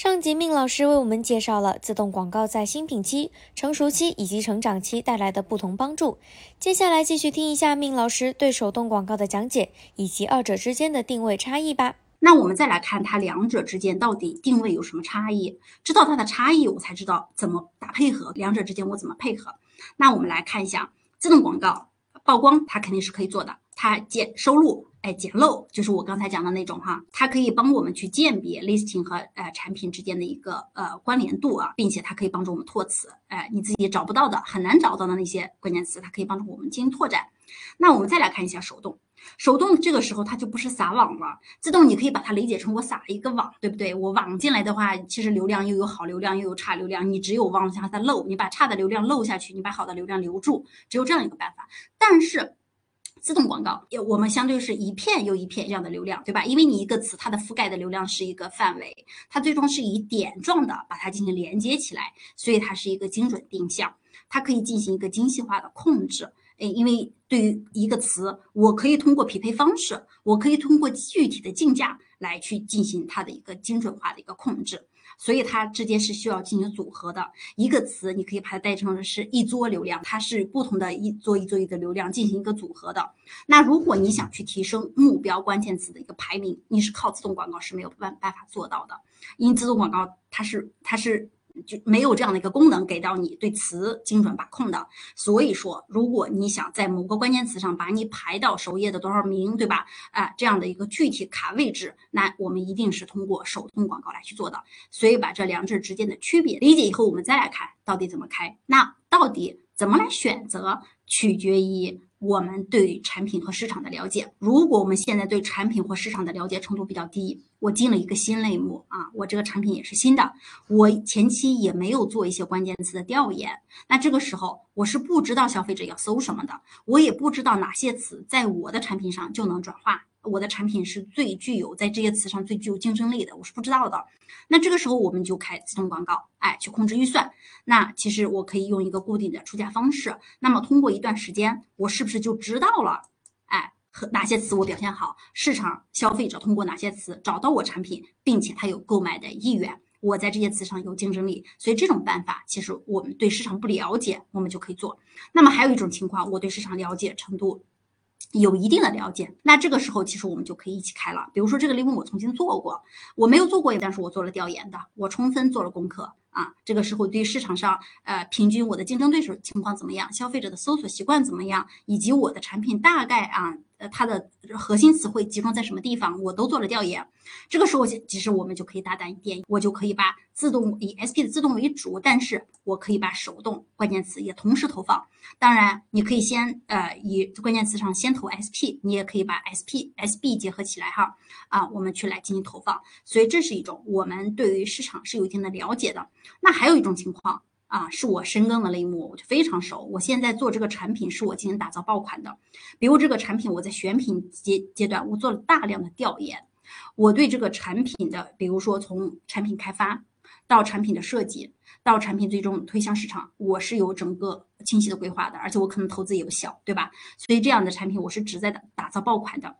上集命老师为我们介绍了自动广告在新品期、成熟期以及成长期带来的不同帮助。接下来继续听一下命老师对手动广告的讲解以及二者之间的定位差异吧。那我们再来看它两者之间到底定位有什么差异？知道它的差异，我才知道怎么打配合，两者之间我怎么配合。那我们来看一下自动广告曝光，它肯定是可以做的，它减收入。哎，捡漏就是我刚才讲的那种哈，它可以帮我们去鉴别 listing 和呃产品之间的一个呃关联度啊，并且它可以帮助我们拓词，哎，你自己找不到的、很难找到的那些关键词，它可以帮助我们进行拓展。那我们再来看一下手动，手动这个时候它就不是撒网了，自动你可以把它理解成我撒了一个网，对不对？我网进来的话，其实流量又有好流量又有差流量，你只有往下它漏，你把差的流量漏下去，你把好的流量留住，只有这样一个办法。但是。自动广告，我们相对是一片又一片这样的流量，对吧？因为你一个词，它的覆盖的流量是一个范围，它最终是以点状的把它进行连接起来，所以它是一个精准定向，它可以进行一个精细化的控制。诶，因为对于一个词，我可以通过匹配方式，我可以通过具体的竞价来去进行它的一个精准化的一个控制。所以它之间是需要进行组合的。一个词，你可以把它代成是一桌流量，它是不同的一桌一桌一的流量进行一个组合的。那如果你想去提升目标关键词的一个排名，你是靠自动广告是没有办办法做到的，因为自动广告它是它是。就没有这样的一个功能给到你对词精准把控的，所以说，如果你想在某个关键词上把你排到首页的多少名，对吧？啊，这样的一个具体卡位置，那我们一定是通过手动广告来去做的。所以把这两者之间的区别理解以后，我们再来看到底怎么开。那到底怎么来选择，取决于。我们对产品和市场的了解，如果我们现在对产品或市场的了解程度比较低，我进了一个新类目啊，我这个产品也是新的，我前期也没有做一些关键词的调研，那这个时候我是不知道消费者要搜什么的，我也不知道哪些词在我的产品上就能转化。我的产品是最具有在这些词上最具有竞争力的，我是不知道的。那这个时候我们就开自动广告，哎，去控制预算。那其实我可以用一个固定的出价方式。那么通过一段时间，我是不是就知道了？哎，和哪些词我表现好，市场消费者通过哪些词找到我产品，并且他有购买的意愿，我在这些词上有竞争力。所以这种办法，其实我们对市场不了解，我们就可以做。那么还有一种情况，我对市场了解程度。有一定的了解，那这个时候其实我们就可以一起开了。比如说这个类目我曾经做过，我没有做过，但是我做了调研的，我充分做了功课啊。这个时候对市场上呃平均我的竞争对手情况怎么样，消费者的搜索习惯怎么样，以及我的产品大概啊。呃，它的核心词汇集中在什么地方，我都做了调研。这个时候，其实我们就可以大胆一点，我就可以把自动以 SP 的自动为主，但是我可以把手动关键词也同时投放。当然，你可以先呃以关键词上先投 SP，你也可以把 SP、SB 结合起来哈啊，我们去来进行投放。所以这是一种我们对于市场是有一定的了解的。那还有一种情况。啊，是我深耕的类目，我就非常熟。我现在做这个产品是我进行打造爆款的，比如这个产品，我在选品阶阶段，我做了大量的调研，我对这个产品的，比如说从产品开发到产品的设计，到产品最终推向市场，我是有整个清晰的规划的，而且我可能投资也不小，对吧？所以这样的产品我是旨在打打造爆款的。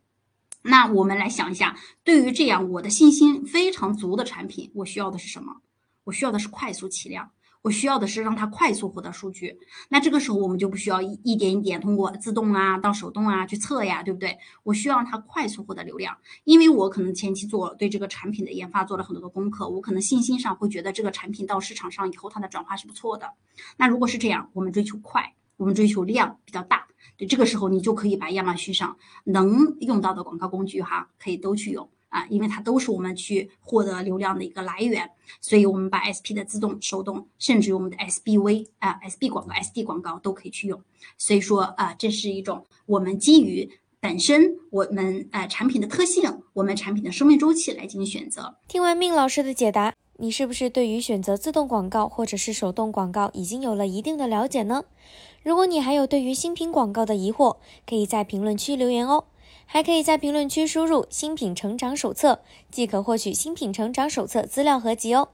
那我们来想一下，对于这样我的信心非常足的产品，我需要的是什么？我需要的是快速起量。我需要的是让它快速获得数据，那这个时候我们就不需要一一点一点通过自动啊到手动啊去测呀，对不对？我需要让它快速获得流量，因为我可能前期做对这个产品的研发做了很多的功课，我可能信心上会觉得这个产品到市场上以后它的转化是不错的。那如果是这样，我们追求快，我们追求量比较大，对，这个时候你就可以把亚马逊上能用到的广告工具哈，可以都去用。啊，因为它都是我们去获得流量的一个来源，所以我们把 SP 的自动、手动，甚至于我们的 SBV 啊、SB 广告、SD 广告都可以去用。所以说啊，这是一种我们基于本身我们呃产品的特性，我们产品的生命周期来进行选择。听完命老师的解答，你是不是对于选择自动广告或者是手动广告已经有了一定的了解呢？如果你还有对于新品广告的疑惑，可以在评论区留言哦。还可以在评论区输入“新品成长手册”，即可获取新品成长手册资料合集哦。